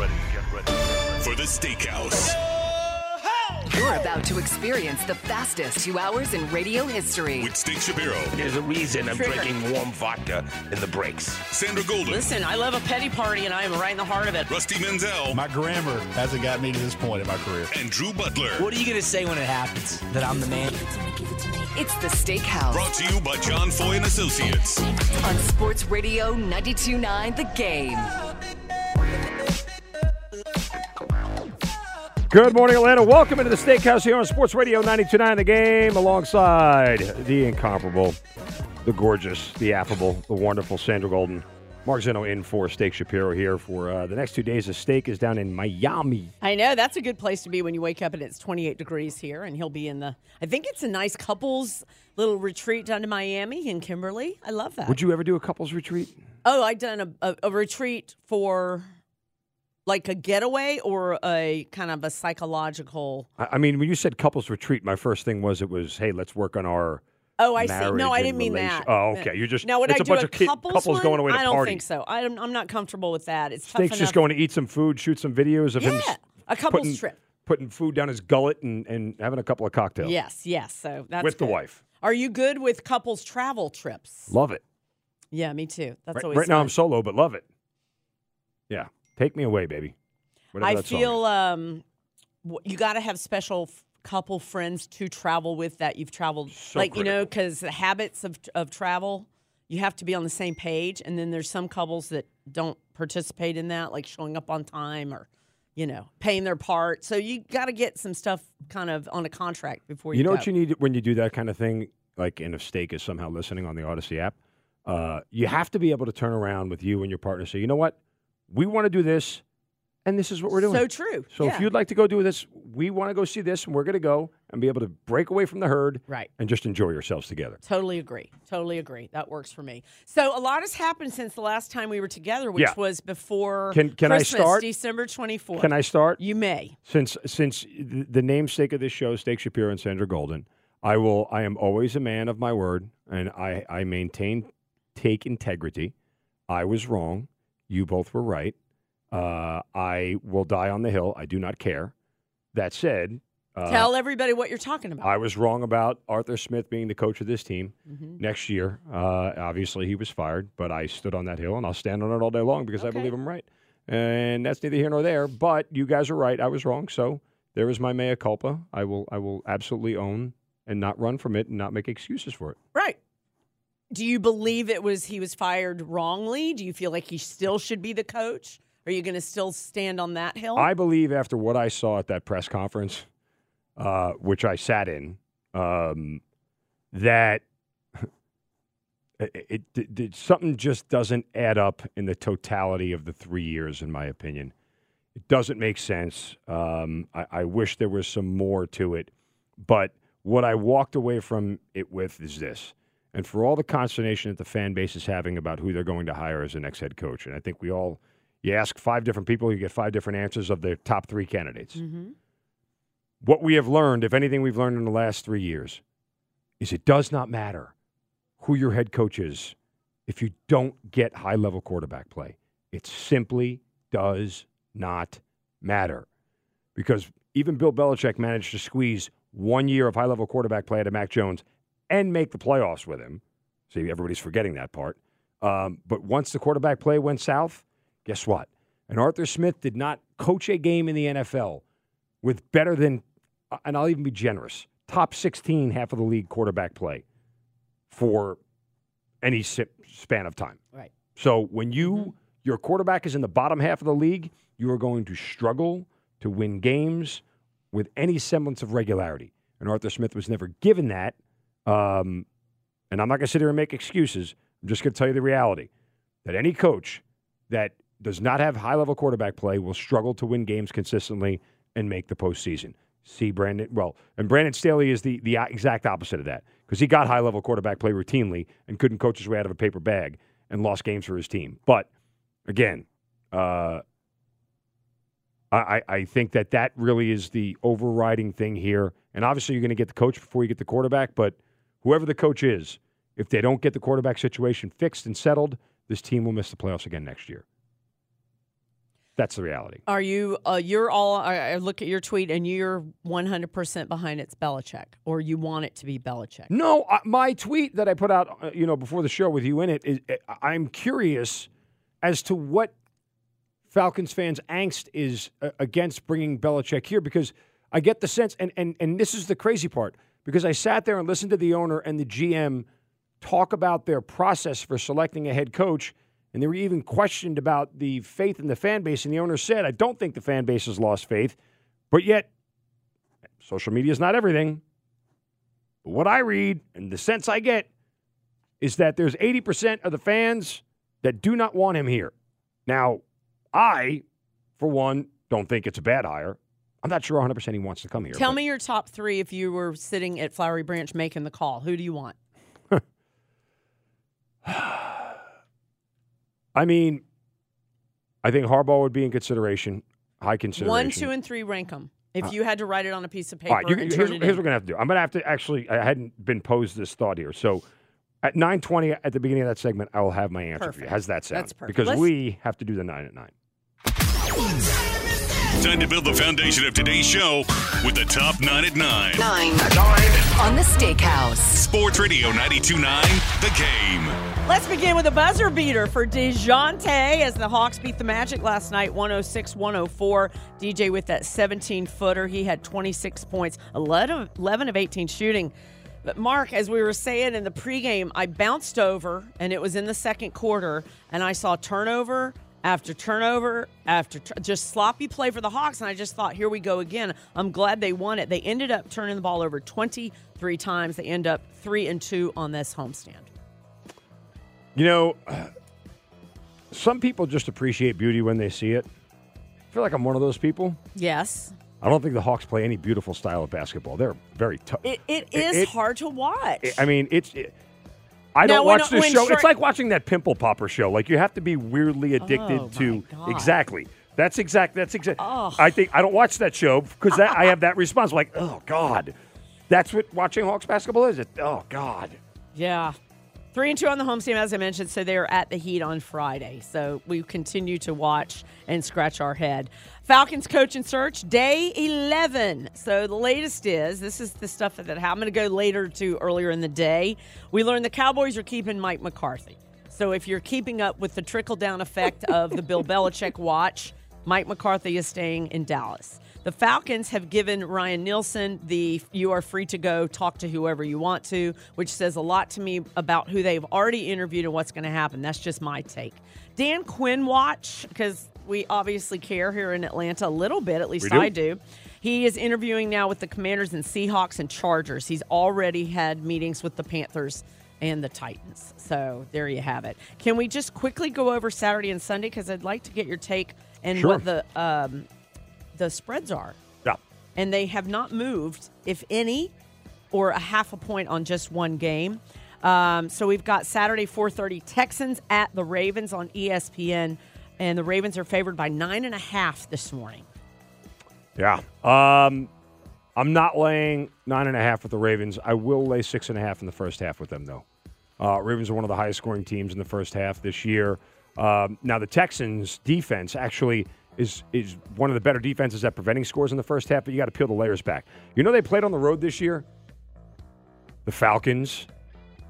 ready. Get ready. For the Steakhouse. You're about to experience the fastest two hours in radio history. With Steak Shapiro. There's a reason I'm drinking warm vodka in the breaks. Sandra Golden. Listen, I love a petty party, and I am right in the heart of it. Rusty Mansell. My grammar hasn't got me to this point in my career. And Drew Butler. What are you going to say when it happens? That I'm the man? It's the Steakhouse. Brought to you by John Foy and Associates. On Sports Radio 92.9 The Game. Good morning, Atlanta. Welcome into the Steakhouse here on Sports Radio 92.9 The Game alongside the incomparable, the gorgeous, the affable, the wonderful Sandra Golden. Mark Zinno in for Steak Shapiro here for uh, the next two days. The steak is down in Miami. I know that's a good place to be when you wake up and it's 28 degrees here, and he'll be in the. I think it's a nice couples little retreat down to Miami in Kimberly. I love that. Would you ever do a couples retreat? Oh, I've done a, a, a retreat for like a getaway or a kind of a psychological. I, I mean, when you said couples retreat, my first thing was it was, hey, let's work on our. Oh, I see. No, I didn't mean relation- that. Oh, okay. You're just now. Would it's I a do bunch a of couples, couples one? going away to I don't party. think so. I'm, I'm not comfortable with that. It's tough just going to eat some food, shoot some videos of him Yeah, s- a couples putting, trip. putting food down his gullet and, and having a couple of cocktails. Yes, yes. So that's with the good. wife. Are you good with couples travel trips? Love it. Yeah, me too. That's Right, always right now fun. I'm solo, but love it. Yeah, take me away, baby. Whatever I feel um, you got to have special f- couple friends to travel with that you've traveled, So like you know, because the habits of of travel, you have to be on the same page. And then there's some couples that don't participate in that, like showing up on time or, you know, paying their part. So you got to get some stuff kind of on a contract before you. You know go. what you need when you do that kind of thing, like and if stake is somehow listening on the Audacy app, uh, you have to be able to turn around with you and your partner. and Say, you know what, we want to do this, and this is what we're doing. So true. So Yeah. if you'd like to go do this, we want to go see this, and we're going to go and be able to break away from the herd, Right. and just enjoy yourselves together. Totally agree. Totally agree. That works for me. So a lot has happened since the last time we were together, which Yeah. was before Can- can I Christmas, start? December 24th. Can I start? You may. Since since th- the namesake of this show, Steak Shapiro and Sandra Golden, I will. I am always a man of my word, and I I maintain take integrity. I was wrong. You both were right. Uh, I will die on the hill. I do not care. That said, uh, Tell everybody what you're talking about. I was wrong about Arthur Smith being the coach of this team Mhm. next year. Uh, obviously, he was fired, but I stood on that hill, and I'll stand on it all day long because I believe I'm right. And that's neither here nor there. But you guys are right. I was wrong. So there is my mea culpa. I will. I will absolutely own and not run from it and not make excuses for it. Right. Do you believe it was he was fired wrongly? Do you feel like he still should be the coach? Are you going to still stand on that hill? I believe after what I saw at that press conference, uh, which I sat in, um, that it, it, it- something just doesn't add up in the totality of the three years, in my opinion. It doesn't make sense. Um, I, I wish there was some more to it, but what I walked away from it with is this. And for all the consternation that the fan base is having about who they're going to hire as the next head coach, and I think we all, you ask five different people, you get five different answers of their top three candidates. Mhm. What we have learned, if anything we've learned in the last three years, is it does not matter who your head coach is if you don't get high level quarterback play. It simply does not matter. Because even Bill Belichick managed to squeeze one year of high level quarterback play out of Mac Jones and make the playoffs with him. See, everybody's forgetting that part. Um, but once the quarterback play went south, guess what? And Arthur Smith did not coach a game in the NFL with better than, uh, and I'll even be generous, top 16 half of the league quarterback play for any span of time. Right. So when you your quarterback is in the bottom half of the league, you are going to struggle to win games with any semblance of regularity. And Arthur Smith was never given that. Um, and I'm not going to sit here and make excuses. I'm just going to tell you the reality that any coach that does not have high level quarterback play will struggle to win games consistently and make the postseason. See Brandon, well, and Brandon Staley is the, the exact opposite of that because he got high level quarterback play routinely and couldn't coach his way out of a paper bag and lost games for his team. But again, uh, I, I- think that that really is the overriding thing here. And obviously, you're going to get the coach before you get the quarterback. But whoever the coach is, if they don't get the quarterback situation fixed and settled, this team will miss the playoffs again next year. That's the reality. Are you? Uh, you're all. I look at your tweet, and you're 100 percent behind it's Belichick, or you want it to be Belichick. No, I, my tweet that I put out, uh, you know, before the show with you in it, is, uh, I'm curious as to what Falcons fans' angst is uh, against bringing Belichick here because I get the sense, and, and and this is the crazy part, because I sat there and listened to the owner and the GM talk about their process for selecting a head coach, and they were even questioned about the faith in the fan base, and the owner said, "I don't think the fan base has lost faith, but yet." Social media is not everything. But what I read and the sense I get is that there's 80% of the fans that do not want him here. Now, I, for one, don't think it's a bad hire. I'm not sure 100% he wants to come here. Tell but- me your top three if you were sitting at Flowery Branch making the call. Who do you want? I mean, I think Harbaugh would be in consideration, high consideration. One, two, and three. Rank them. If uh, you had to write it on a piece of paper All right, you, here's, here's what we're going to have to do. I'm going to have to actually, I hadn't been posed this thought here. So at 920 at the beginning of that segment, I will have my answer for you. How's that sound? That's perfect. Because Let's- we have to do the 9 at 9. Time to build the foundation of today's show with the top nine at nine. Nine. On the Steakhouse. Sports Radio 92.9, The Game. Let's begin with a buzzer beater for DeJounte as the Hawks beat the Magic last night 106 104. DJ with that 17 footer. He had 26 points, 11, 11 of 18 shooting. But Mark, as we were saying in the pregame, I bounced over and it was in the second quarter and I saw turnover after turnover after tur- just sloppy play for the Hawks. And I just thought, here we go again. I'm glad they won it. They ended up turning the ball over 23 times. They end up three and two on this homestand. You know, some people just appreciate beauty when they see it. I feel like I'm one of those people. Yes. I don't think the Hawks play any beautiful style of basketball. They're very tough. It, it is it- hard to watch. I mean, it's. It, I Now, don't when- watch this when show. Shre- it's like watching that pimple popper show. Like you have to be weirdly oh, addicted Oh, to exactly. That's exact. That's exact. I think I don't watch that show because that, I have that response. Like, oh God, that's what watching Hawks basketball is. It, oh God. yeah. Three and two on the home team, as I mentioned. So they are at the Heat on Friday. So we continue to watch and scratch our head. Falcons coach and search, day 11. So the latest is this is the stuff that I'm going to go later to earlier in the day. We learned the Cowboys are keeping Mike McCarthy. So if you're keeping up with the trickle down effect of the Bill Belichick watch, Mike McCarthy is staying in Dallas. The Falcons have given Ryan Nielsen the you are free to go, talk to whoever you want to, which says a lot to me about who they've already interviewed and what's going to happen. That's just my take. Dan Quinn watch, because we obviously care here in Atlanta a little bit, at least do. I do. He is interviewing now with the Commanders and Seahawks and Chargers. He's already had meetings with the Panthers and the Titans. So there you have it. Can we just quickly go over Saturday and Sunday because I'd like to get your take and Sure. what the um, the spreads are. Yeah. And they have not moved, if any, or a half a point on just one game. Um, so we've got Saturday 4:30 Texans at the Ravens on ESPN, and the Ravens are favored by nine and a half this morning. Yeah. Um, I'm not laying nine and a half with the Ravens. I will lay six and a half in the first half with them, though. Uh, Ravens are one of the highest scoring teams in the first half this year. Um, now, the Texans' defense actually is is one of the better defenses at preventing scores in the first half, but you got to peel the layers back. You know, they played on the road this year? The Falcons,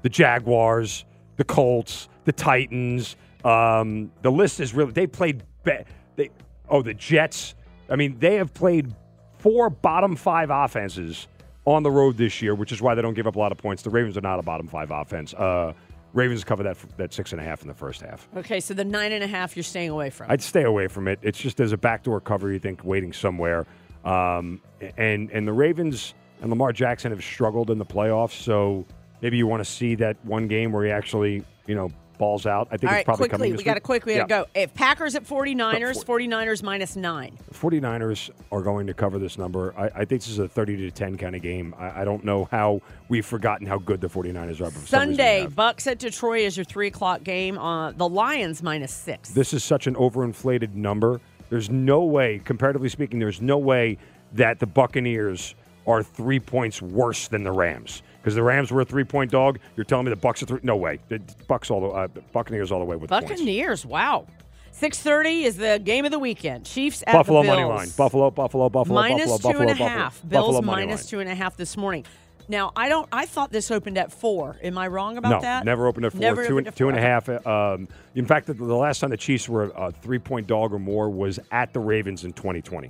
the Jaguars, the Colts, the Titans. Um, the list is really, they played, be, they, oh, the Jets. I mean, they have played four bottom five offenses on the road this year, which is why they don't give up a lot of points. The Ravens are not a bottom five offense. Uh, Ravens cover that that six and a half in the first half. Okay, so the nine and a half you're staying away from. I'd stay away from it. It's just there's a backdoor cover you think waiting somewhere, um, and and the Ravens and Lamar Jackson have struggled in the playoffs. So maybe you want to see that one game where he actually you know balls out. I think All it's right, probably quickly, coming. we got to quickly Yeah. go. If Packers at 49ers, four- 49ers minus nine. 49ers are going to cover this number. I, I think this is a 30 to 10 kind of game. I, I don't know how we've forgotten how good the 49ers are. For some reason we Sunday. Bucks at Detroit is your three o'clock game. Uh, the Lions minus six. This is such an overinflated number. There's no way, comparatively speaking, there's no way that the Buccaneers are three points worse than the Rams. Because the Rams were a three-point dog. You're telling me the Bucks are three? No way. The Bucks all the uh, Buccaneers all the way with. Buccaneers, wow. 6:30 is the game of the weekend. Chiefs at Buffalo money line. Buffalo, Buffalo, Buffalo, Minus Buffalo, two Buffalo, and a Buffalo. half. Buffalo Bills money minus two and a half this morning. Now I don't. I thought this opened at four. Am I wrong about no, that? never opened at four. Never two, opened and, two and a half. Um, in fact, the, the last time the Chiefs were a three-point dog or more was at the Ravens in 2020.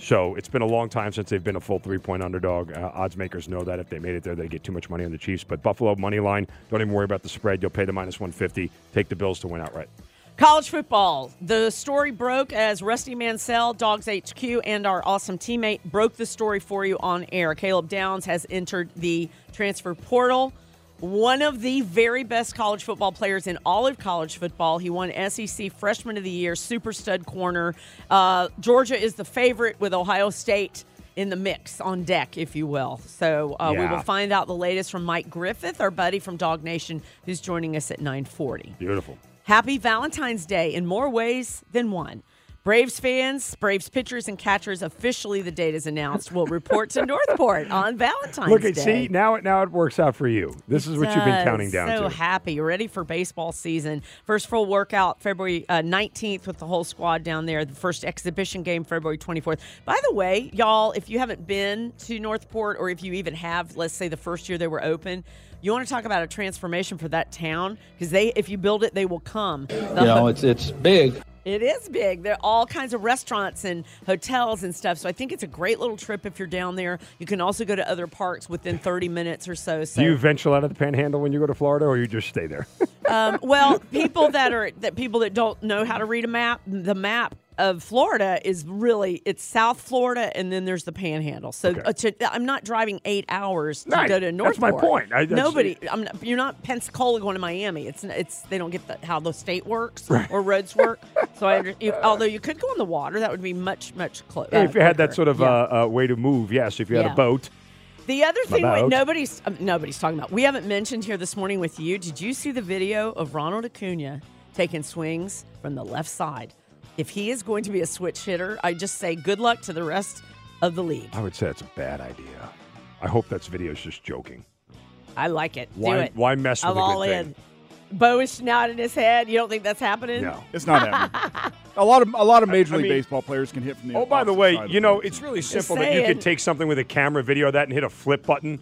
So it's been a long time since they've been a full three-point underdog. Uh, odds makers know that if they made it there, they get too much money on the Chiefs. But Buffalo money line. Don't even worry about the spread. You'll pay the minus 150. Take the Bills to win outright. College football. The story broke as Rusty Mansell, Dogs HQ, and our awesome teammate broke the story for you on air. Caleb Downs has entered the transfer portal. One of the very best college football players in all of college football. He won SEC Freshman of the Year, Super Stud Corner. Uh, Georgia is the favorite with Ohio State in the mix on deck, if you will. So uh, we will find out the latest from Mike Griffith, our buddy from DawgNation, who's joining us at 940. Beautiful. Happy Valentine's Day in more ways than one. Braves fans, Braves pitchers and catchers officially the date is announced will report to North Port on Valentine's Day. Look at Day. see now it now it works out for you. This is what you've been counting down so to. happy. You're ready for baseball season. First full workout February uh, 19th with the whole squad down there. The first exhibition game February 24th. By the way, y'all, if you haven't been to North Port or if you even have, let's say the first year they were open, you want to talk about a transformation for that town because they, if you build it, they will come. The You know, it's it's big. It is big. There are all kinds of restaurants and hotels and stuff. So I think it's a great little trip if you're down there. You can also go to other parks within 30 minutes or so. So Do you venture out of the panhandle when you go to Florida or you just stay there? um, well, people that are that people that don't know how to read a map, the map of Florida is really it's South Florida, and then there's the Panhandle. So Okay. uh, to, I'm not driving eight hours to Right. go to North. That's my point. I- that's- Nobody, I'm not, you're not Pensacola going to Miami. It's it's they don't get the, how the state works or roads work. So I, under, you, although you could go on the water, that would be much much closer. if you had that sort of uh, uh, way to move, yes. If you had Yeah. a boat, The other thing wait, nobody's um, nobody's talking about. We haven't mentioned here this morning with you. Did you see the video of Ronald Acuna taking swings from the left side? If he is going to be a switch hitter, I just say good luck to the rest of the league. I would say it's a bad idea. I hope that's video's just joking. I like it. Why- Do it. why mess with I'm a good all thing? in. Bo is nodding his head. You don't think that's happening? No. It's not happening. a lot of a lot of major I league mean- baseball players can hit from the. Oh, by the way, you the know, it's really simple that you saying. could take something with a camera video of that and hit a flip button,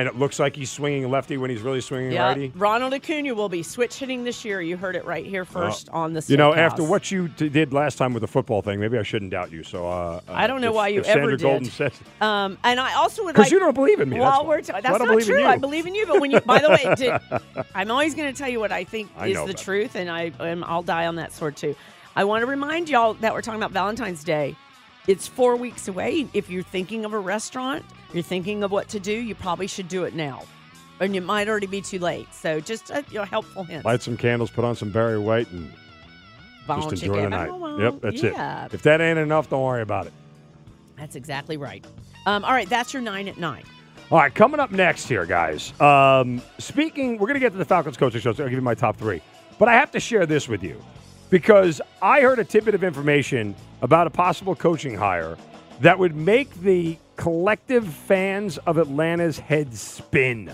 and it looks like he's swinging lefty when he's really swinging Yeah. righty. Ronald Acuna will be switch hitting this year. You heard it right here first on the. Uh, You know, after what you t- did last time with the football thing, maybe I shouldn't doubt you. So uh, I don't know if- why you ever Sandra did. Golden says, Um, and I also would 'Cause like you don't believe in me, why. we're I that's not true. I believe in you. But when you, by the way, did, I'm always going to tell you what I think I is know the truth, and I and I'll die on that sword too. I want to remind y'all that we're talking about Valentine's Day. It's four weeks away. If you're thinking of a restaurant, you're thinking of what to do, you probably should do it now, and it might already be too late. So just a you know, helpful hint. light some candles, put on some Barry White, and just enjoy chicken. the night. Oh, Yep, that's yeah. it. If that ain't enough, don't worry about it. That's exactly right. Um, all right, that's your nine at nine. All right, coming up next here, guys. Um, speaking, we're going to get to the Falcons coaching show, so I'll give you my top three. But I have to share this with you because I heard a tidbit of information about a possible coaching hire that would make the collective fans of Atlanta's heads spin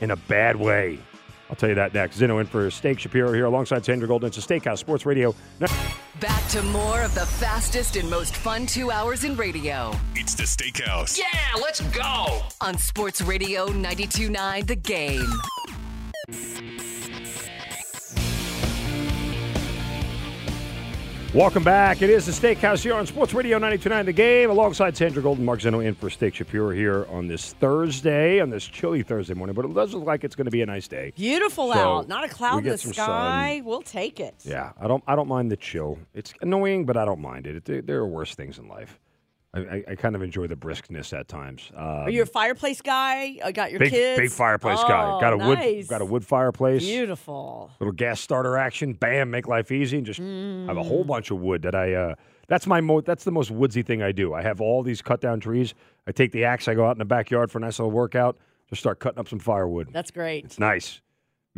in a bad way. I'll tell you that next. Zinno in for Steak Shapiro here alongside Sandra Golden. It's a Steakhouse Sports Radio. Back to more of the fastest and most fun two hours in radio It's the Steakhouse. Yeah, let's go. on Sports Radio 929 The Game. Welcome back. It is the Steakhouse here on Sports Radio 929 The Game, alongside Sandra Golden, Mark Zinno in for Steak Shapiro here on this Thursday, on this chilly Thursday morning. But it does look like it's going to be a nice day. Beautiful So, out, not a cloud in the sky. We'll take it. Yeah, I don't. I don't mind the chill. It's annoying, but I don't mind it. There, there are worse things in life. I, I, I kind of enjoy the briskness at times. Um, Are you a fireplace guy? I got your big, kids. big fireplace oh, guy. Got a wood. Got a wood fireplace. Beautiful. little gas starter action. Bam, make life easy. And just have a Mm. whole bunch of wood that I. Uh, that's my mo- That's the most woodsy thing I do. I have all these cut down trees. I take the axe. I go out in the backyard for a nice little workout. Just start cutting up some firewood. That's great. It's nice.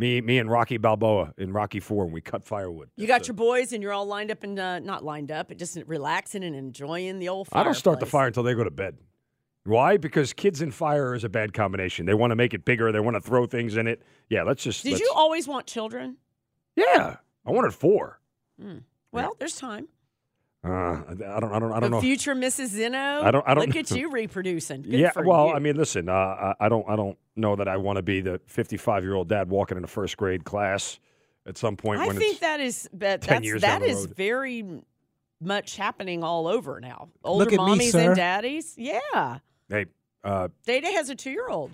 Me, me, and Rocky Balboa in Rocky Four, when we cut firewood. You got your boys, and you're all lined up and uh, not lined up, but just relaxing and enjoying the old. Fire. I don't start the fire until they go to bed. Why? Because kids and fire is a bad combination. They want to make it bigger. They want to throw things in it. Yeah, let's just. Did let's- you always want children? Yeah, I wanted four. Well, there's time. Uh, I don't. I don't. I don't The know. future Mrs. Zinno. I don't- I don't Look at you reproducing. Good yeah. Well, you. I mean, listen. Uh, I, I don't. I don't know that I want to be the 55 year old dad walking in a first grade class at some point I when think it's. that is that 10 that's years that down the is road. very much happening all over now. Older at me, mommies sir. and daddies. Yeah. hey. Uh, Day Day has a two year old.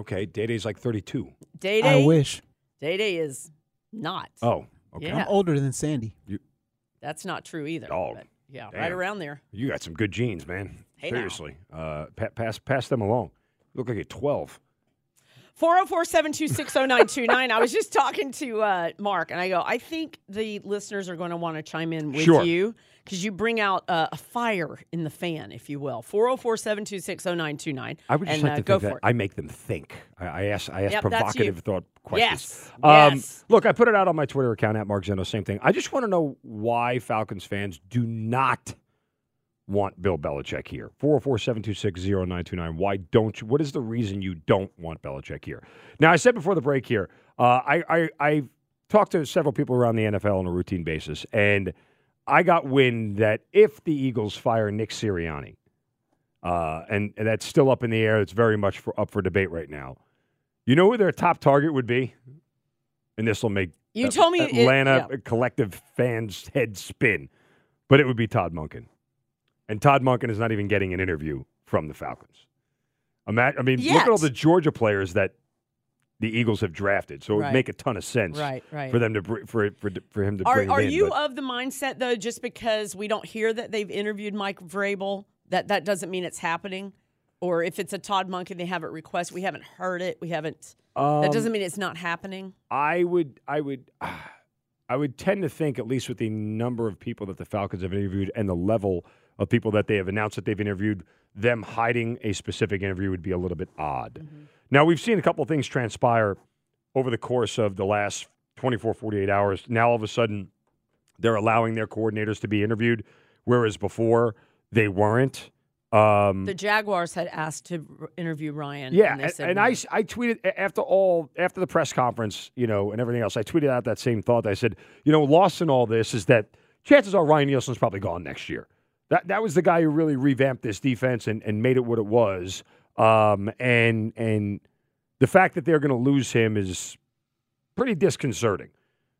okay. Day Day's like 32. Day Day, I wish. Day Day is not. Oh. Okay. Yeah. I'm older than Sandy. You, That's not true either. Oh, but yeah, right around there. You got some good genes, man. Hey, now. Seriously. Uh, pa- pass pass them along. Look like you're 12. 404 726 0929. I was just talking to uh, Mark, and I go, I think the listeners are going to want to chime in with Sure. you because you bring out uh, a fire in the fan, if you will. 404 726 0929. I would just and, like uh, to go for it. I make them think. I, I ask I ask Yep, provocative thought questions. Yes, Um, yes. Look, I put it out on my Twitter account at Mark Zinno. Same thing. I just want to know why Falcons fans do not want Bill Belichick here. 404-726-0929. Why don't you? What is the reason you don't want Belichick here? Now, I said before the break here, uh, I, I, I talked to several people around the NFL on a routine basis, and I got wind that if the Eagles fire Nick Sirianni, uh, and, and that's still up in the air, it's very much for, up for debate right now. You know who their top target would be? And this will make You uh, told me it- Atlanta yeah. collective fans' head spin, but it would be Todd Monken. And Todd Monken is not even getting an interview from the Falcons. Ima- I mean, look at all the Georgia players that the Eagles have drafted. So it would Right. make a ton of sense Right, right. for them to br- for for for him to Are, bring are in. you but- of the mindset, though, just because we don't hear that they've interviewed Mike Vrabel, that that doesn't mean it's happening? Or if it's a Todd Monken they haven't requested, we haven't heard it, we haven't, Um, that doesn't mean it's not happening? I would, I would, I would tend to think, at least with the number of people that the Falcons have interviewed and the level of people that they have announced that they've interviewed, them hiding a specific interview would be a little bit odd. Now, we've seen a couple of things transpire over the course of the last 24, 48 hours. Now, all of a sudden, they're allowing their coordinators to be interviewed, whereas before they weren't. Um, The Jaguars had asked to interview Ryan. yeah, and, and, no. I, I tweeted after all after the press conference, you know, and everything else. I tweeted out that same thought. I said, you know, lost in all this is that chances are Ryan Nielsen's probably gone next year. That that was the guy who really revamped this defense and, and made it what it was. Um, and and the fact that they're going to lose him is pretty disconcerting.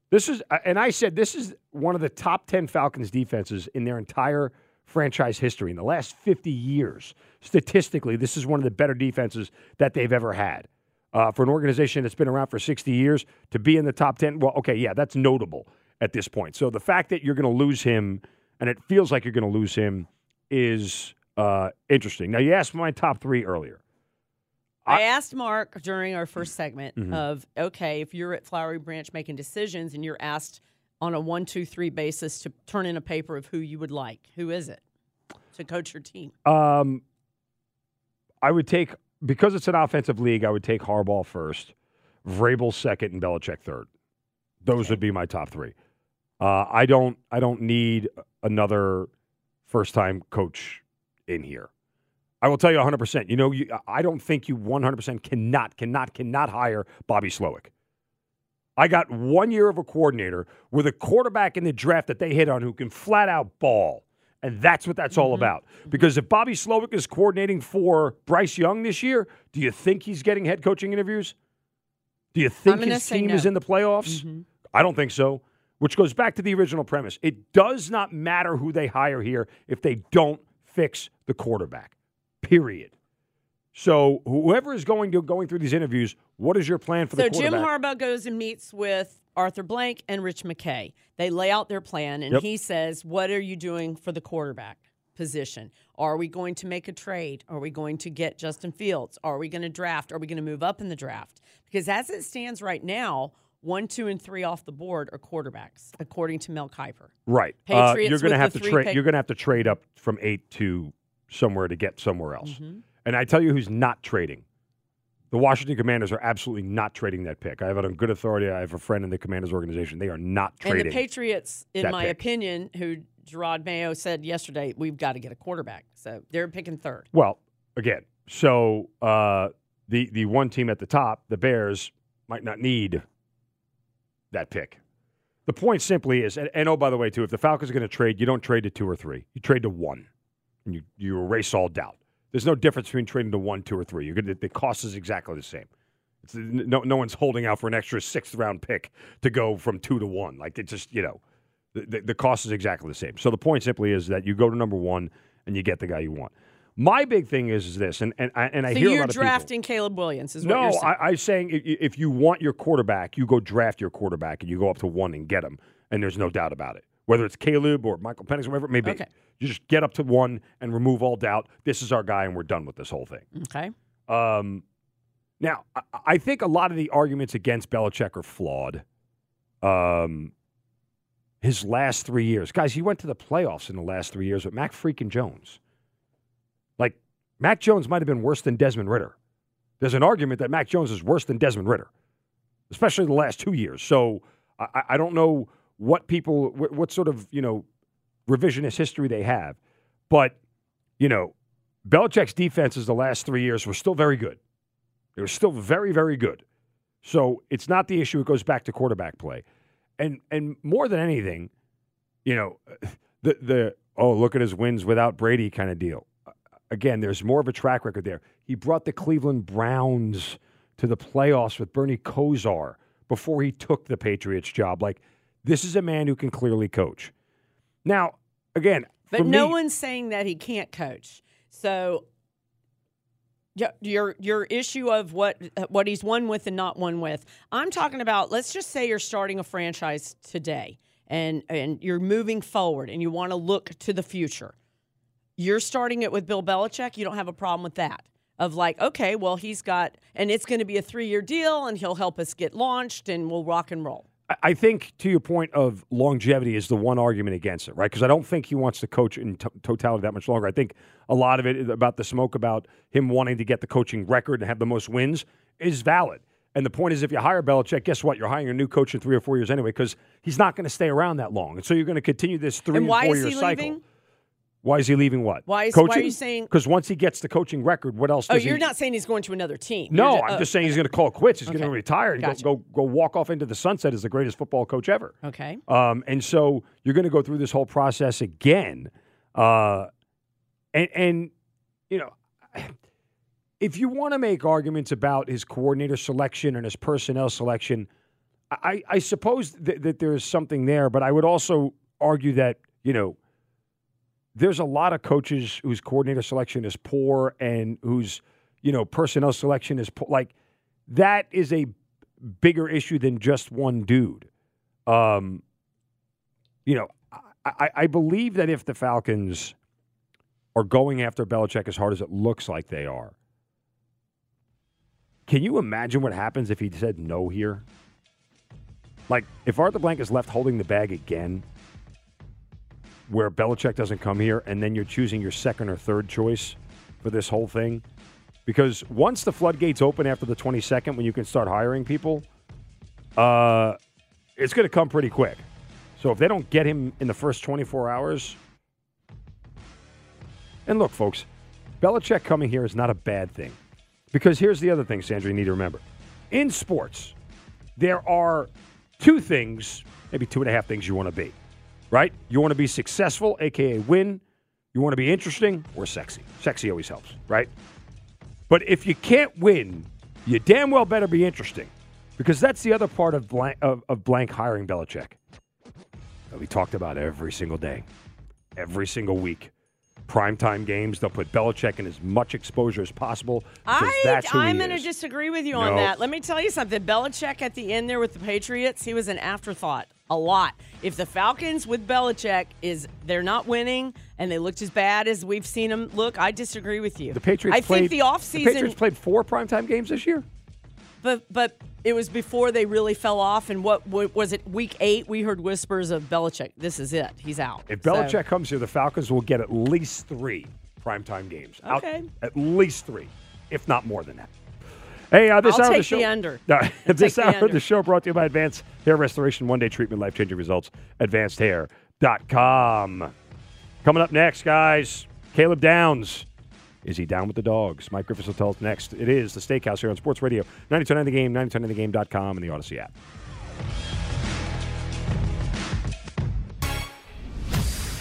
This is, and I said this is one of the top ten Falcons defenses in their entire franchise history in the last 50 years. Statistically, this is one of the better defenses that they've ever had. Uh, for an organization that's been around for 60 years to be in the top 10, well, okay, yeah, that's notable at this point. So the fact that you're going to lose him, and it feels like you're going to lose him, is uh, interesting. Now, you asked my top three earlier. I asked Mark during our first segment Mm-hmm. of okay, if you're at Flowery Branch making decisions and you're asked on a one, two, three basis to turn in a paper of who you would like, who is it to coach your team? Um, I would take because it's an offensive league. I would take Harbaugh first, Vrabel second, and Belichick third. Those would be my top three. Uh, I don't. I don't need another first-time coach in here. I will tell you 100. percent You know, you, I don't think you 100 percent cannot, cannot, cannot hire Bobby Slowik. I got one year of a coordinator with a quarterback in the draft that they hit on who can flat out ball. And that's what that's Mm-hmm. all about. Because if Bobby Slowik is coordinating for Bryce Young this year, do you think he's getting head coaching interviews? Do you think his team no. Mm-hmm. is in the playoffs? I don't think so. Which goes back to the original premise. It does not matter who they hire here if they don't fix the quarterback. Period. So whoever is going to going through these interviews, what is your plan for So the quarterback? So Jim? Harbaugh goes and meets with Arthur Blank and Rich McKay. They lay out their plan, and Yep. he says, "What are you doing for the quarterback position? Are we going to make a trade? Are we going to get Justin Fields? Are we going to draft? Are we going to move up in the draft? Because as it stands right now, one, two, and three off the board are quarterbacks, according to Mel Kiper. Right. Uh, you're going to have to trade. You're going to have to trade up from eight to somewhere to get somewhere else. Mm-hmm. And I tell you, who's not trading? The Washington Commanders are absolutely not trading that pick. I have it on good authority. I have a friend in the Commanders organization. They are not trading. And the Patriots, in my pick. opinion, who Jerod Mayo said yesterday, we've got to get a quarterback. So they're picking third. Well, again, so uh, the the one team at the top, the Bears, might not need that pick. The point simply is, and, and oh, by the way, too, if the Falcons are going to trade, you don't trade to two or three. You trade to one, and you, you erase all doubt. There's no difference between trading to one, two, or three. You're gonna, the cost is exactly the same. It's, no, no one's holding out for an extra sixth round pick to go from two to one. Like it just, you know, the, the, the cost is exactly the same. So the point simply is that you go to number one and you get the guy you want. My big thing is, is this, and and I, and I So hear a you're lot of people- drafting Caleb Williams, is what no, you're saying. I, I'm saying i- i- if you want your quarterback, you go draft your quarterback and you go up to one and get him, and there's no doubt about it. Whether it's Caleb or Michael Penix, whatever it may be, Okay. you just get up to one and remove all doubt. This is our guy, and we're done with this whole thing. okay. Um, now, I, I think a lot of the arguments against Belichick are flawed. Um, his last three years, guys, he went to the playoffs in the last three years with Mac freaking Jones. Mac Jones might have been worse than Desmond Ridder. There's an argument that Mac Jones is worse than Desmond Ridder, especially the last two years. So I, I- I don't know what people, what, what sort of you know revisionist history they have, but you know, Belichick's defenses the last three years were still very good. They were still very, very good. So it's not the issue. It goes back to quarterback play, and and more than anything, you know, the the oh look at his wins without Brady kind of deal. Again, there's more of a track record there. He brought the Cleveland Browns to the playoffs with Bernie Kosar before he took the Patriots job. Like this is a man who can clearly coach. Now, again, But no me- one's saying that he can't coach. So your your issue of what what he's won with and not won with. I'm talking about. Let's just say you're starting a franchise today, and and you're moving forward, and you want to look to the future. You're starting it with Bill Belichick. You don't have a problem with that. Of like, okay, well, he's got, and it's going to be a three year deal, and he'll help us get launched, and we'll rock and roll. I- think to your point of longevity is the one argument against it, right? Because I don't think he wants to coach in to- totality that much longer. I think a lot of it is about the smoke about him wanting to get the coaching record and have the most wins is valid. And the point is, if you hire Belichick, guess what? You're hiring a new coach in three or four years anyway, because he's not going to stay around that long. And so you're going to continue this three And four is year cycle. leaving? Why is he leaving? What? Why is- why are you saying- Because once he gets the coaching record, what else? Oh, you're he, not saying he's going to another team. No, You're I'm oh, just saying he's going to call it quits. He's going to retire and Gotcha. go, go go walk off into the sunset as the greatest football coach ever. Okay. Um, and so you're going to go through this whole process again. Uh, and, and, you know, if you want to make arguments about his coordinator selection and his personnel selection, I, I suppose that, that there's something there. But I would also argue that, you know, there's a lot of coaches whose coordinator selection is poor and whose, you know, personnel selection is poor. Like, that is a bigger issue than just one dude. Um, you know, I, I, believe that if the Falcons are going after Belichick as hard as it looks like they are, can you imagine what happens if he said no here? Like, if Arthur Blank is left holding the bag again, where Belichick doesn't come here, and then you're choosing your second or third choice for this whole thing, because once the floodgates open after the 22nd, when you can start hiring people, uh, it's going to come pretty quick. So if they don't get him in the first 24 hours, and look, folks, Belichick coming here is not a bad thing. Because here's the other thing, Sandra, you need to remember. In sports, there are two things, maybe two and a half things you want to be, right? You want to be successful, aka win. You want to be interesting or sexy. Sexy always helps, right? But if you can't win, you damn well better be interesting. Because that's the other part of blank, of, of blank hiring Belichick that we talked about every single day, every single week. Primetime games, they'll put Belichick in as much exposure as possible. I, that's who I'm going to disagree with you on that. Let me tell you something. Belichick at the end there with the Patriots, he was an afterthought a lot. If the Falcons with Belichick is they're not winning and they looked as bad as we've seen them look, I disagree with you. The Patriots I played, think the offseason Patriots played four primetime games this year. but but it was before they really fell off and what, what was it week 8 we heard whispers of Belichick. This is it. He's out. If So- Belichick comes here, the Falcons will get at least three primetime games. Out- Okay. at least three, if not more than that. Hey, uh, this I'll hour of the show. The under. Uh, this hour the of the show brought to you by Advanced Hair Restoration One Day Treatment, life changing results. AdvancedHair.com. Coming up next, guys, Caleb Downs. Is he down with the dogs? Mike Griffiths will tell us next. It is the Steakhouse here on Sports Radio, 929 The Game, 929 TheGame.com, and the Audacy app.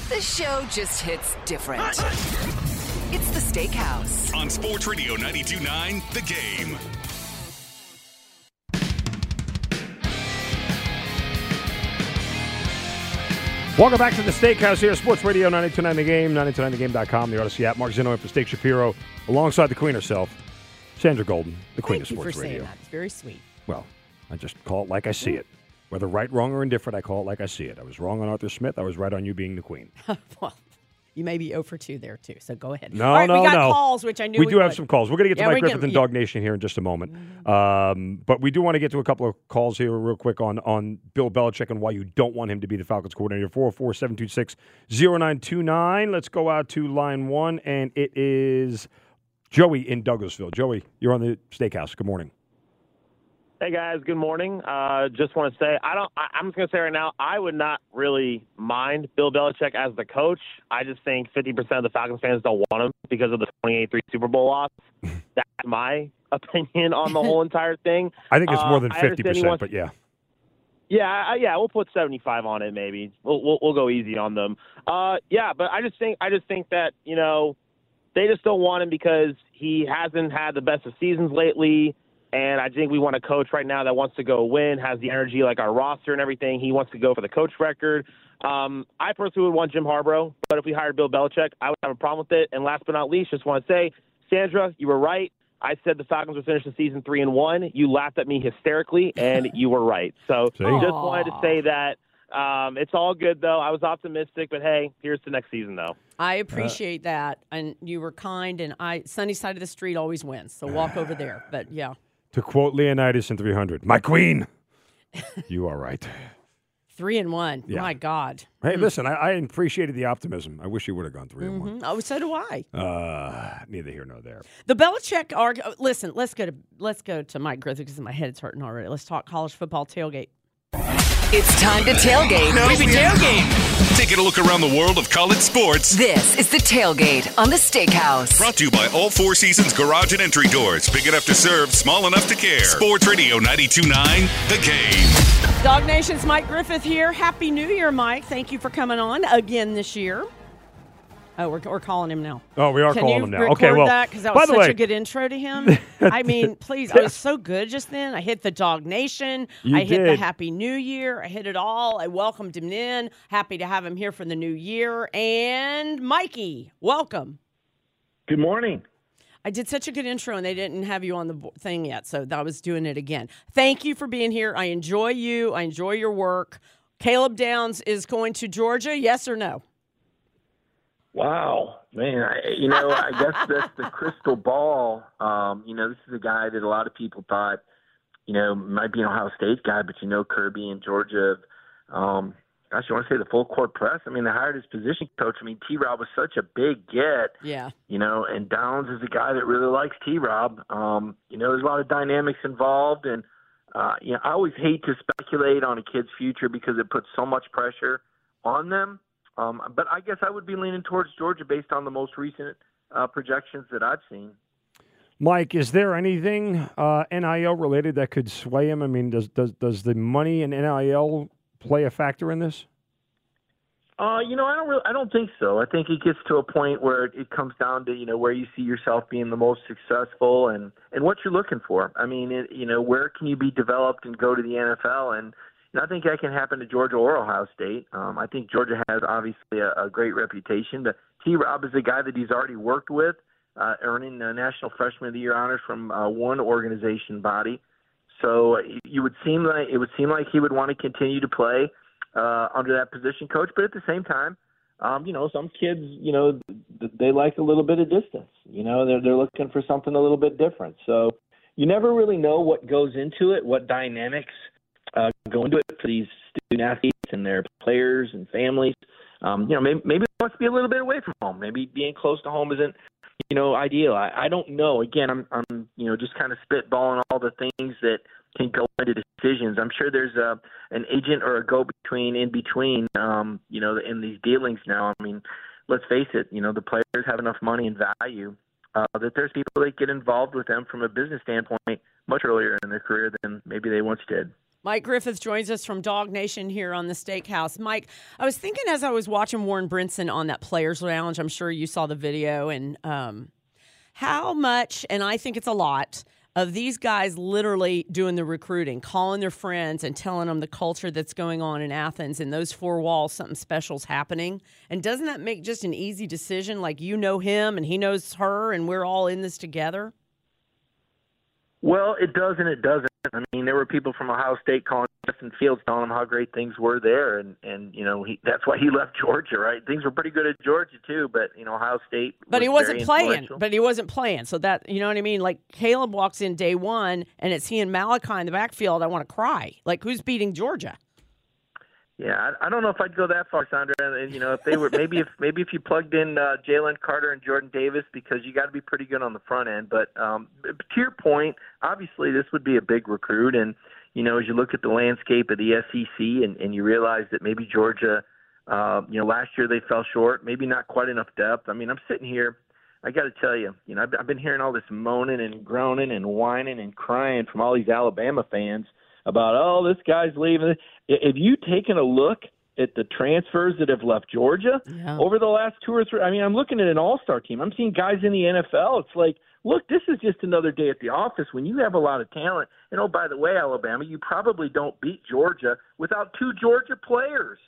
The show just hits different. It's the Steakhouse. On Sports Radio 929, The Game. Welcome back to the Steakhouse here, Sports Radio 929 The Game, 929thegame.com, the Audacy app. Mark Zinno in for Steak Shapiro, alongside the Queen herself, Sandra Golden, the Queen Thank of you for Sports Radio. that. It's very sweet. Well, I just call it like I see it. Whether right, wrong, or indifferent, I call it like I see it. I was wrong on Arthur Smith. I was right on you being the Queen. well, you may be 0 for 2 there, too. So go ahead. No, All right, no, we got no. calls, which I knew we we do have some calls. We're going to get to Yeah, Mike we Griffith and yeah. DawgNation here in just a moment. Um, but we do want to get to a couple of calls here real quick on, on Bill Belichick and why you don't want him to be the Falcons coordinator. 404 726 0929. Let's go out to line one, and it is Joey in Douglasville. Joey, you're on the steakhouse. Good morning. Hey guys, good morning. Uh, just want to say I don't. I, I'm just gonna say right now, I would not really mind Bill Belichick as the coach. I just think 50% of the Falcons fans don't want him because of the 28-3 Super Bowl loss. That's my opinion on the whole entire thing. I think it's more Uh, than I 50%, wants- but yeah. Yeah, I- yeah, we'll put 75 on it maybe. We'll, we'll we'll go easy on them. Uh, yeah, but I just think I just think that you know they just don't want him because he hasn't had the best of seasons lately. And I think we want a coach right now that wants to go win, has the energy like our roster and everything. He wants to go for the coach record. Um, I personally would want Jim Harbaugh, but if we hired Bill Belichick, I would have a problem with it. And last but not least, just want to say, Sandra, you were right. I said the Falcons would finish the season three and one. You laughed at me hysterically, and you were right. So See? just wanted to say that. Um, it's all good though. I was optimistic, but hey, here's the next season though. I appreciate that. And you were kind, and I sunny side of the street always wins. So walk over there. But yeah. To quote Leonidas in 300, my queen. you are right. Three and one. Yeah. My God. Hey, listen, I, I appreciated the optimism. I wish you would have gone 3 and 1. Mhm. Oh, so do I. Uh, neither here nor there. The Belichick arg oh, Listen, let's go to let's go to Mike Griffith because my head's hurting already. Let's talk college football tailgate. It's time to tailgate. Taking a look around the world of college sports. This is the tailgate on the Steakhouse. Brought to you by All Four Seasons Garage and Entry Doors. Big enough to serve, small enough to care. Sports Radio 929, The Game. DawgNation's Mike Griffith here. Happy New Year, Mike. Thank you for coming on again this year. Oh, we're, we're calling him now. Oh, we are Can calling you him now. Okay, well, that because that was such way, a good intro to him. I mean, please, I was so good just then. I hit the dog nation. You I hit the. Happy New Year. I hit it all. I welcomed him in. Happy to have him here for the new year. And Mikey, welcome. Good morning. I did such a good intro, and they didn't have you on the thing yet, so I was doing it again. Thank you for being here. I enjoy you. I enjoy your work. Caleb Downs is going to Georgia. Yes or no? Wow, man! I, you know, I guess that's the crystal ball. Um, you know, this is a guy that a lot of people thought, you know, might be an Ohio State guy, but you know, Kirby and Georgia. Um, gosh, you want to say the full court press? I mean, they hired his position coach. I mean, T. Rob was such a big get. Yeah. You know, and Downs is a guy that really likes T. Rob. Um, you know, there's a lot of dynamics involved, and uh, you know, I always hate to speculate on a kid's future because it puts so much pressure on them. Um, but I guess I would be leaning towards Georgia based on the most recent uh, projections that I've seen. Mike, is there anything uh, NIL related that could sway him? I mean, does does does the money in NIL play a factor in this? Uh, you know, I don't really, I don't think so. I think it gets to a point where it, it comes down to you know where you see yourself being the most successful and and what you're looking for. I mean, it, you know, where can you be developed and go to the NFL? And, and I think that can happen to Georgia or Ohio State. Um, I think Georgia has obviously a, a great reputation. T. Rob is a guy that he's already worked with, uh, earning the National Freshman of the Year honors from uh, one organization body. So you would seem like it would seem like he would want to continue to play uh, under that position coach, but at the same time, um, you know, some kids, you know, they like a little bit of distance. You know, they're they're looking for something a little bit different. So you never really know what goes into it, what dynamics uh, go into it for these student athletes and their players and families. Um, you know, maybe maybe he wants to be a little bit away from home. Maybe being close to home isn't you know ideal. I, I don't know. Again, I'm I'm you know just kind of spitballing all the things that can go into decisions. I'm sure there's a an agent or a go between in between, um, you know, in these dealings now. I mean, let's face it, you know, the players have enough money and value uh, that there's people that get involved with them from a business standpoint much earlier in their career than maybe they once did. Mike Griffith joins us from DawgNation here on the Steakhouse. Mike, I was thinking as I was watching Warren Brinson on that Players Lounge, I'm sure you saw the video, and um, how much, and I think it's a lot, of these guys literally doing the recruiting, calling their friends and telling them the culture that's going on in Athens and those four walls, something special's happening. And doesn't that make just an easy decision? Like you know him and he knows her, and we're all in this together? Well, it does and it doesn't. I mean, there were people from Ohio State calling Justin Fields, telling him how great things were there, and and you know he, that's why he left Georgia, right? Things were pretty good at Georgia too, but you know Ohio State. But he wasn't playing. But he wasn't playing. So that you know what I mean. Like Caleb walks in day one, and it's he and Malachi in the backfield. I want to cry. Like who's beating Georgia? Yeah, I, I don't know if I'd go that far, Sandra. And, you know, if they were maybe if maybe if you plugged in uh, Jalen Carter and Jordan Davis because you got to be pretty good on the front end. But um, to your point, obviously this would be a big recruit, and you know, as you look at the landscape of the SEC and, and you realize that maybe Georgia, uh, you know, last year they fell short, maybe not quite enough depth. I mean, I'm sitting here. I got to tell you, you know, I've, I've been hearing all this moaning and groaning and whining and crying from all these Alabama fans about, oh, this guy's leaving. Have you taken a look at the transfers that have left Georgia Yeah. over the last two or three? I mean, I'm looking at an all-star team. I'm seeing guys in the NFL. It's like, look, this is just another day at the office when you have a lot of talent. And oh, by the way, Alabama, you probably don't beat Georgia without two Georgia players.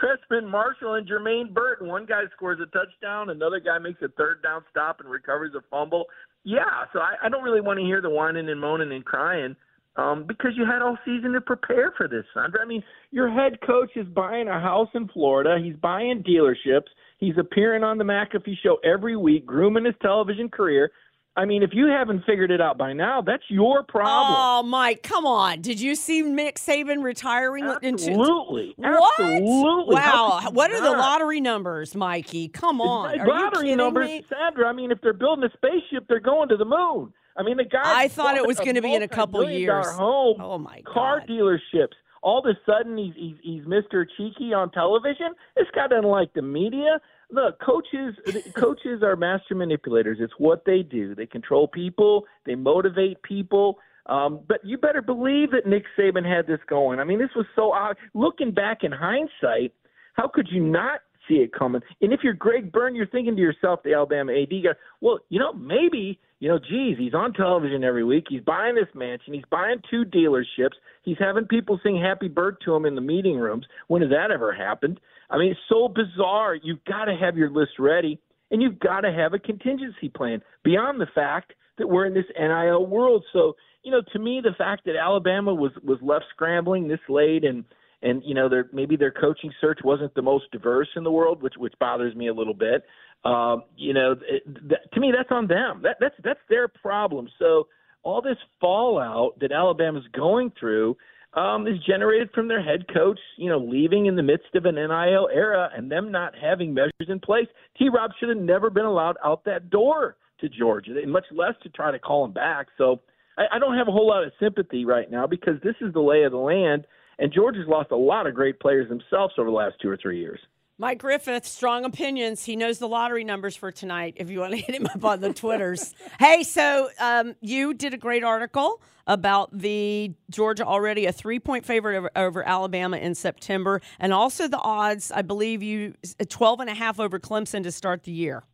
Trezmen Marshall and Jermaine Burton. One guy scores a touchdown, another guy makes a third down stop and recovers a fumble. Yeah, so I, I don't really want to hear the whining and moaning and crying um, because you had all season to prepare for this, Sandra. I mean, your head coach is buying a house in Florida. He's buying dealerships. He's appearing on the McAfee show every week, grooming his television career. I mean, if you haven't figured it out by now, that's your problem. Oh, Mike, come on! Did you see Nick Saban retiring? into- Absolutely. What? Absolutely. Wow. What are the lottery numbers, Mikey? Come on. Are lottery numbers, me? Sandra. I mean, if they're building a spaceship, they're going to the moon. I mean, the guy. I thought it was going gonna be in a couple years. Home, Oh my God. car dealerships. All of a sudden, he's, he's he's Mr. Cheeky on television. This guy doesn't like the media. Look, coaches coaches are master manipulators. It's what they do. They control people. They motivate people. Um, but you better believe that Nick Saban had this going. I mean, this was so odd. Looking back in hindsight, how could you not see it coming? And if you're Greg Byrne, you're thinking to yourself, the Alabama AD guy, well, you know, maybe, you know, geez, he's on television every week. He's buying this mansion. He's buying two dealerships. He's having people sing happy bird to him in the meeting rooms. When has that ever happened? I mean, it's so bizarre. You've got to have your list ready, and you've got to have a contingency plan beyond the fact that we're in this NIL world. So, you know, to me, the fact that Alabama was was left scrambling this late and and you know their maybe their coaching search wasn't the most diverse in the world, which which bothers me a little bit. Um, you know, it, that, to me that's on them. That that's that's their problem. So all this fallout that Alabama's going through um, is generated from their head coach, you know, leaving in the midst of an NIL era and them not having measures in place. T. Rob should have never been allowed out that door to Georgia, and much less to try to call him back. So I, I don't have a whole lot of sympathy right now because this is the lay of the land, and Georgia's lost a lot of great players themselves over the last two or three years. Mike Griffith, strong opinions. He knows the lottery numbers for tonight. If you want to hit him up on the Twitters. hey, so um, you did a great article about the Georgia already a three point favorite over, over Alabama in September, and also the odds. I believe you 12 and a half over Clemson to start the year.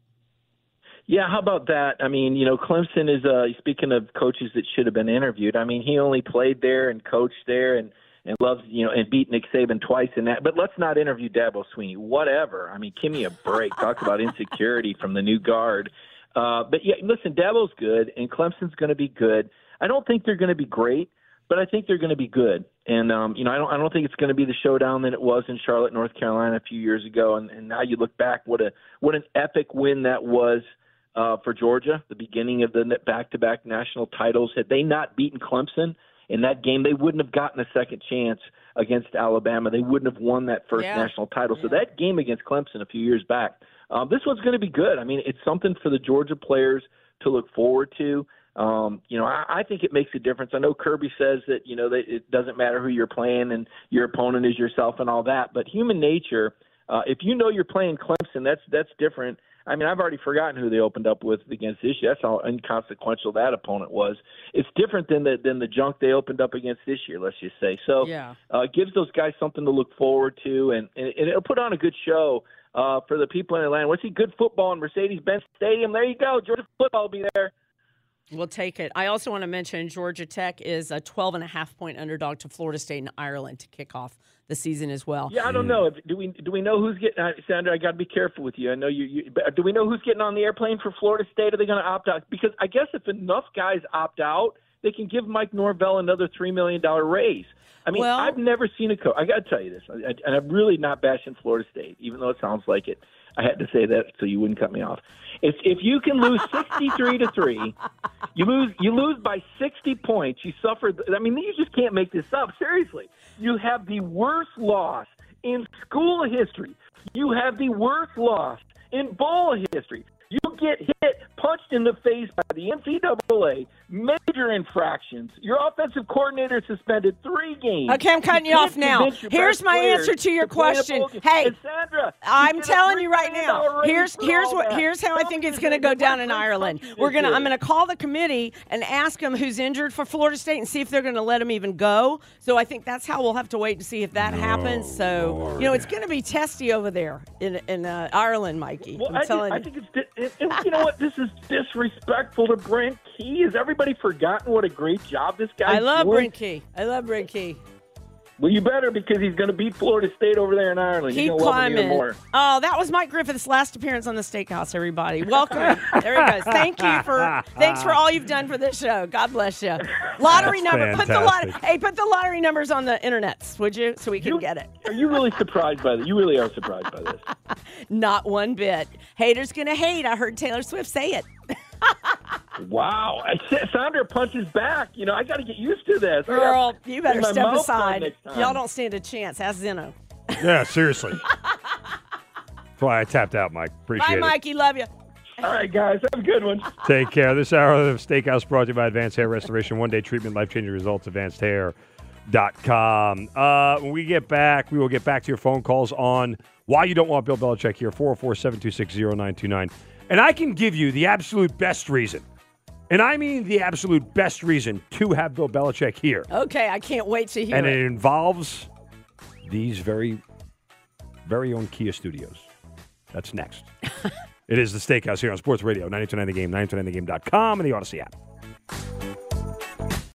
Yeah, how about that? I mean, you know, Clemson is uh speaking of coaches that should have been interviewed. I mean, he only played there and coached there and and loves, you know, and beat Nick Saban twice in that. But let's not interview Dabo Swinney. Whatever. I mean, give me a break. Talk about insecurity from the new guard. Uh, but yeah, listen, Dabo's good, and Clemson's going to be good. I don't think they're going to be great, but I think they're going to be good. And um, you know, I don't, I don't think it's going to be the showdown that it was in Charlotte, North Carolina, a few years ago. And, and now you look back, what a what an epic win that was uh, for Georgia, the beginning of the back-to-back national titles. Had they not beaten Clemson in that game, they wouldn't have gotten a second chance against Alabama. They wouldn't have won that first Yeah. national title. So that game against Clemson a few years back, um, this one's going to be good. I mean, it's something for the Georgia players to look forward to. Um, you know, I, I think it makes a difference. I know Kirby says that you know that it doesn't matter who you're playing and your opponent is yourself and all that, but human nature. Uh, if you know you're playing Clemson. That's that's different. I mean, I've already forgotten who they opened up with against this year. That's how inconsequential that opponent was. It's different than the than the junk they opened up against this year. Let's just say. So Yeah. uh, gives those guys something to look forward to, and, and, and it'll put on a good show uh, for the people in Atlanta. To see good football in Mercedes-Benz Stadium? There you go. Georgia football will be there. We'll take it. I also want to mention Georgia Tech is a 12 and a half point underdog to Florida State and Ireland to kick off the season as well. Yeah, I don't know. Do we do we know who's getting? Uh, Sandra, I got to be careful with you. I know you, you. Do we know who's getting on the airplane for Florida State? Are they going to opt out? Because I guess if enough guys opt out, they can give Mike Norvell another three million dollar raise. I mean, Well- I've never seen a coach. I got to tell you this, I, I, and I'm really not bashing Florida State, even though it sounds like it. I had to say that so you wouldn't cut me off. If if you can lose sixty three to three, you lose you lose by sixty points. You suffer. I mean, you just can't make this up. Seriously, you have the worst loss in school history. You have the worst loss in ball history. You get hit, punched in the face by the NCAA, major infractions. Your offensive coordinator suspended three games. Okay, I'm cutting you can't off now. Here's my answer to your play a question. Hey, Sandra, I'm telling you right now. Here's here's what that. here's how I think it's going to go down in Ireland. We're gonna I'm going to call the committee and ask them who's injured for Florida State and see if they're going to let them even go. So I think that's how we'll have to wait and see if that happens. So you know it's going to be testy over there in in uh, Ireland, Mikey. Well, I'm I, think, telling I you. think it's di- it, it- you know what this is disrespectful to Brent Key. Has everybody forgotten what a great job this guy? I love doing? Brent I love Brent Key. Well, you better because he's going to beat Florida State over there in Ireland. Keep You're gonna love him climbing. more. Oh, that was Mike Griffith's last appearance on the Steakhouse. Everybody, welcome. there he goes. Thank you for thanks for all you've done for this show. God bless you. Lottery That's number. Put the lottery. Hey, put the lottery numbers on the internets, would you, so we can You- get it. Are you really surprised by this? You really are surprised by this. Not one bit. Haters gonna hate. I heard Taylor Swift say it. Wow. I, Sandra punches back. You know, I got to get used to this. Girl, you better step aside. on next time. Y'all don't stand a chance. Ask Zinno. Yeah, seriously. That's why I tapped out, Mike. Appreciate Bye, it. Mikey. Love you. All right, guys. Have a good one. Take care. This hour of Steakhouse brought to you by Advanced Hair Restoration. One day treatment, life changing results. AdvancedHair.com. Uh, when we get back, we will get back to your phone calls on why you don't want Bill Belichick here 404 726 0929. And I can give you the absolute best reason. And I mean the absolute best reason to have Bill Belichick here. Okay, I can't wait to hear And it. it involves these very, very own Kia studios. That's next. it is the Steakhouse here on Sports Radio, 929 The Game, 929thegame.com, and the Audacy app.